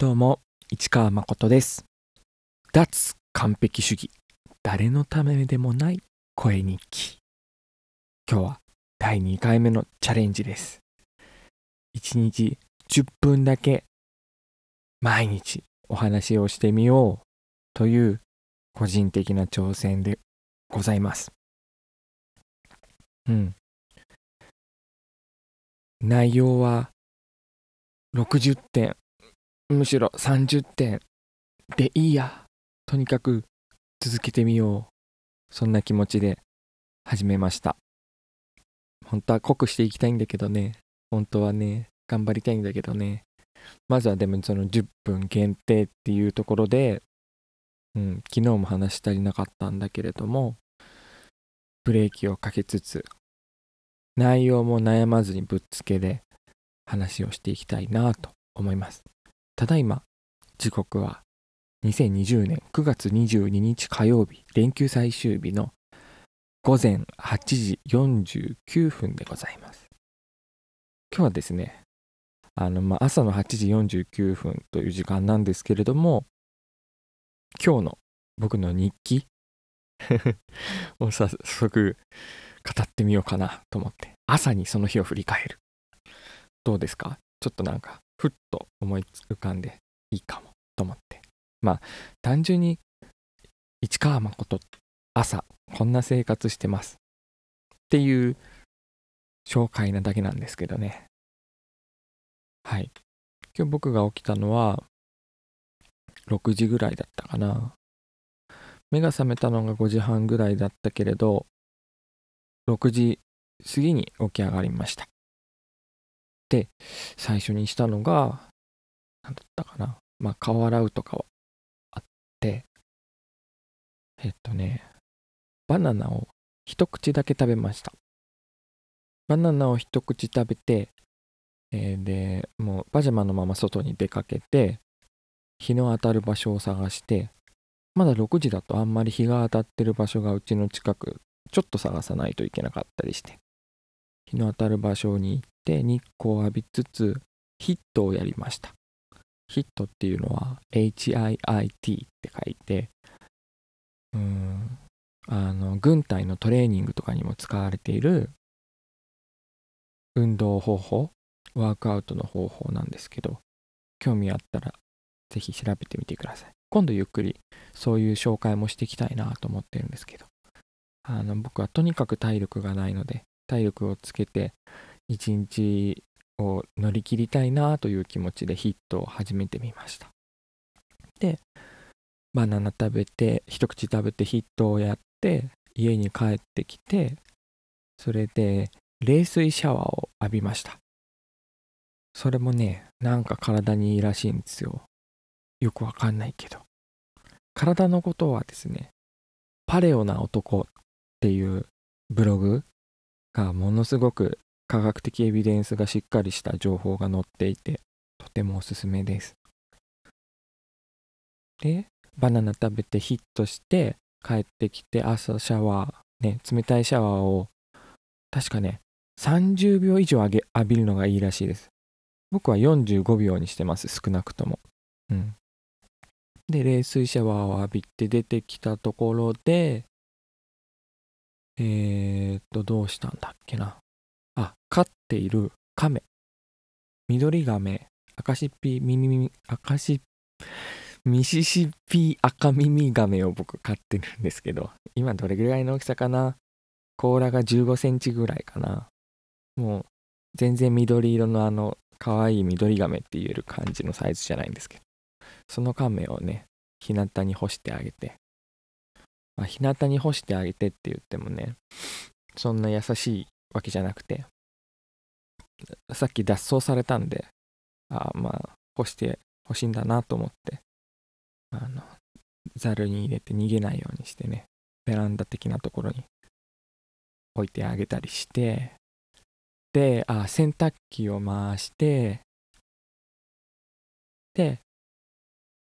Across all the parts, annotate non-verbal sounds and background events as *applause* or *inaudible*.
どうも、市川誠です。脱完璧主義。誰のためでもない声日記。今日は第2回目のチャレンジです。1日10分だけ毎日お話をしてみようという個人的な挑戦でございます。うん。内容は60点むしろ30点でいいや。とにかく続けてみよう。そんな気持ちで始めました。本当は濃くしていきたいんだけどね。本当はね、頑張りたいんだけどね。まずはでもその10分限定っていうところで、うん、昨日も話し足りなかったんだけれども、ブレーキをかけつつ、内容も悩まずにぶっつけで話をしていきたいなと思います。ただいま時刻は2020年9月22日火曜日連休最終日の午前8時49分でございます。今日はですねあの、まあ、朝の8時49分という時間なんですけれども今日の僕の日記 *laughs* を早速語ってみようかなと思って朝にその日を振り返る。どうですか？ちょっとなんかふっと思い浮かんでいいかもと思って。まあ単純に市川誠朝こんな生活してますっていう紹介なだけなんですけどね。はい。今日僕が起きたのは6時ぐらいだったかな。目が覚めたのが5時半ぐらいだったけれど6時過ぎに起き上がりました。で最初にしたのが何だったかな。まあ顔洗うとかはあって。えっとねバナナを一口だけ食べました。バナナを一口食べて、えーでもうパジャマのまま外に出かけて日の当たる場所を探してまだ6時だとあんまり日が当たってる場所がうちの近くちょっと探さないといけなかったりして。日の当たる場所に行って日光を浴びつつヒットをやりました。ヒットっていうのは HIIT って書いてうんあの軍隊のトレーニングとかにも使われている運動方法ワークアウトの方法なんですけど興味あったらぜひ調べてみてください。今度ゆっくりそういう紹介もしていきたいなと思ってるんですけどあの僕はとにかく体力がないので体力をつけて一日を乗り切りたいなという気持ちでヒットを始めてみました。でバナナ食べて一口食べてヒットをやって家に帰ってきてそれで冷水シャワーを浴びました。それもねなんか体にいいらしいんですよ。よくわかんないけど。体のことはですねパレオな男っていうブログがものすごく科学的エビデンスがしっかりした情報が載っていてとてもおすすめです。でバナナ食べてヒットして帰ってきて朝シャワーね冷たいシャワーを確かね30秒以上浴びるのがいいらしいです。僕は45秒にしてます少なくとも。うん。で冷水シャワーを浴びて出てきたところでえー、っとどうしたんだっけな。あ飼っているカメ緑ガメアカシッピミミミアカシッミシシッピアカミミガメを僕飼ってるんですけど。今どれぐらいの大きさかな。甲羅が15センチぐらいかな。もう全然緑色のあの可愛い緑ガメって言える感じのサイズじゃないんですけど。そのカメをね日向に干してあげて。まあ、日向に干してあげてって言ってもねそんな優しいわけじゃなくてさっき脱走されたんであまあ干してほしいんだなと思ってあのざるに入れて逃げないようにしてねベランダ的なところに置いてあげたりしてであ洗濯機を回してで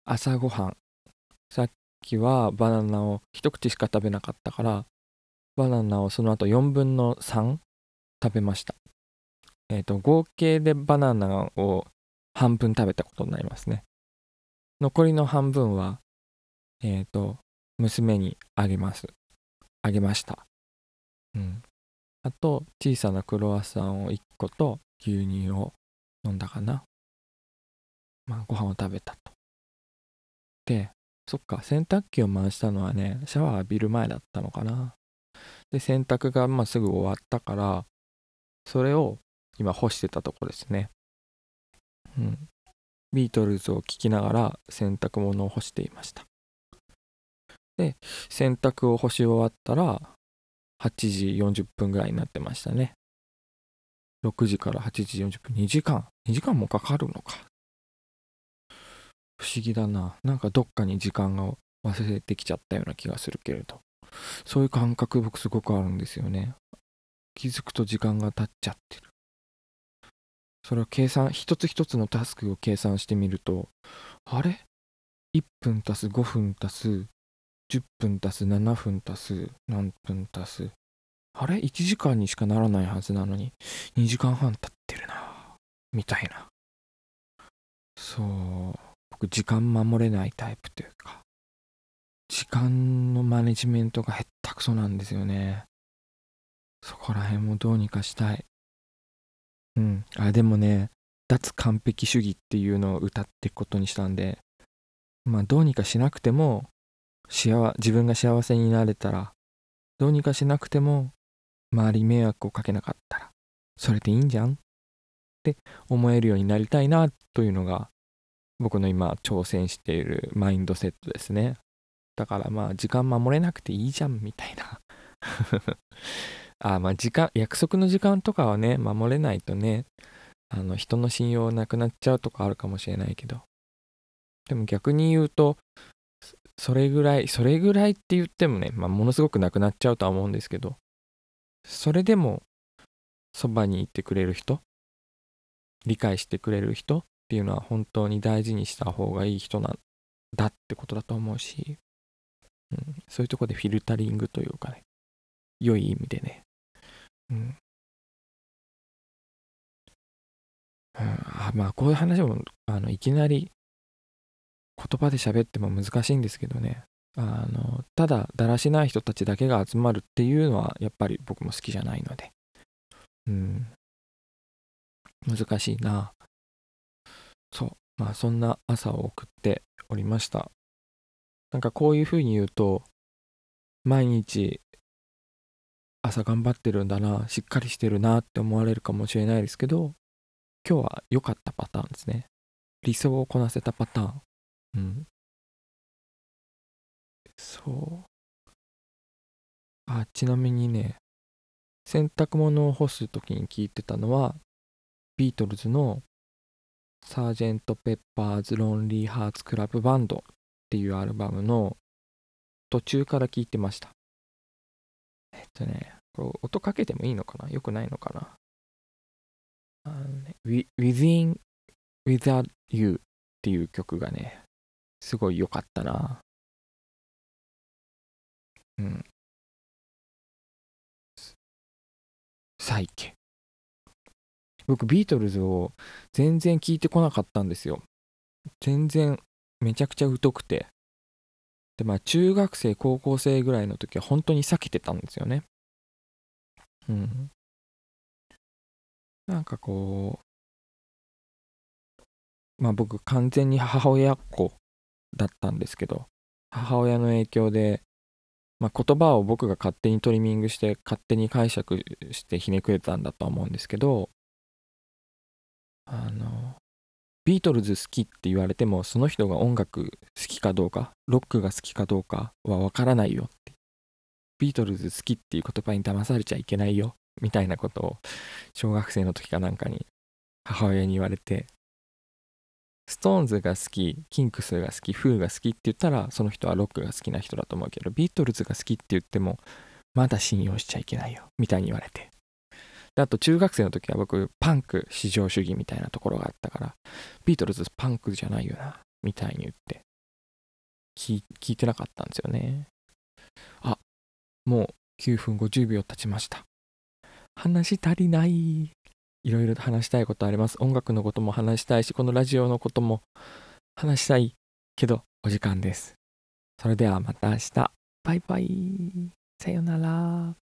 朝ごはんさっきはバナナを一口しか食べなかったからバナナをその後4分の3食べましたえっ、と合計でバナナを半分食べたことになりますね残りの半分は、えっ、ー、と、娘にあげます。あげました。うん。あと、小さなクロワッサンを1個と牛乳を飲んだかな。まあ、ご飯を食べたと。で、そっか、洗濯機を回したのはね、シャワー浴びる前だったのかな。で、洗濯がまあすぐ終わったから、それを今干してたとこですね。うん。ビートルズを聴きながら洗濯物を干していました。で、洗濯を干し終わったら、8時40分ぐらいになってましたね。6時から8時40分、2時間、2時間もかかるのか。不思議だな。なんかどっかに時間が忘れてきちゃったような気がするけれど。そういう感覚僕すごくあるんですよね。気づくと時間が経っちゃってる。それを計算、一つ一つのタスクを計算してみると、あれ ?1 分足す5分足す10分足す7分足す何分足すあれ ?1 時間にしかならないはずなのに2時間半経ってるな。みたいな。そう。僕時間守れないタイプというか、時間のマネジメントがへったくそなんですよね。そこら辺もどうにかしたい。うん。あ、でもね、脱完璧主義っていうのを歌っていくことにしたんで、まあどうにかしなくても、幸自分が幸せになれたら、どうにかしなくても、周り迷惑をかけなかったら、それでいいんじゃんって思えるようになりたいなというのが僕の今挑戦しているマインドセットですね。だからまあ時間守れなくていいじゃんみたいな *laughs* あまあ時間、約束の時間とかはね、守れないとね、あの人の信用なくなっちゃうとかあるかもしれないけど。でも逆に言うと、それぐらい、それぐらいって言ってもね、まあ、ものすごくなくなっちゃうとは思うんですけど、それでもそばにいてくれる人、理解してくれる人っていうのは本当に大事にした方がいい人なんだってことだと思うし、うん、そういうとこでフィルタリングというかね、良い意味でね、うん。うん、あまあこういう話もあのいきなり言葉で喋っても難しいんですけどね。あのただだらしない人たちだけが集まるっていうのはやっぱり僕も好きじゃないので。うん。難しいな。そう。まあそんな朝を送っておりました。なんかこういうふうに言うと、毎日朝頑張ってるんだな、しっかりしてるなって思われるかもしれないですけど、今日は良かったパターンですね。理想をこなせたパターン。うん。そう。あ、ちなみにね、洗濯物を干す時に聞いてたのは、ビートルズのサージェント・ペッパーズ・ロンリー・ハーツ・クラブ・バンドっていうアルバムの途中から聴いてました。えっとね、こう音かけてもいいのかな？よくないのかな？あの、ね、Within Without You っていう曲がね、すごい良かったな。うん。サイケ。僕ビートルズを全然聞いてこなかったんですよ。全然めちゃくちゃ疎くて。で、まあ中学生、高校生ぐらいの時は本当に避けてたんですよね。うん。なんかこう、まあ僕完全に母親っ子だったんですけど、母親の影響で、まあ、言葉を僕が勝手にトリミングして勝手に解釈してひねくれたんだとは思うんですけどあのビートルズ好きって言われてもその人が音楽好きかどうかロックが好きかどうかはわからないよって。ビートルズ好きっていう言葉に騙されちゃいけないよみたいなことを小学生の時かなんかに母親に言われて。ストーンズが好きキンクスが好きフーが好きって言ったらその人はロックが好きな人だと思うけどビートルズが好きって言ってもまだ信用しちゃいけないよみたいに言われて。あと中学生の時は僕パンク至上主義みたいなところがあったからビートルズパンクじゃないよなみたいに言って聞いてなかったんですよね。あもう9分50秒経ちました。話足りない。いろいろと話したいことあります。音楽のことも話したいしこのラジオのことも話したいけどお時間です。それではまた明日。バイバイ。さよなら。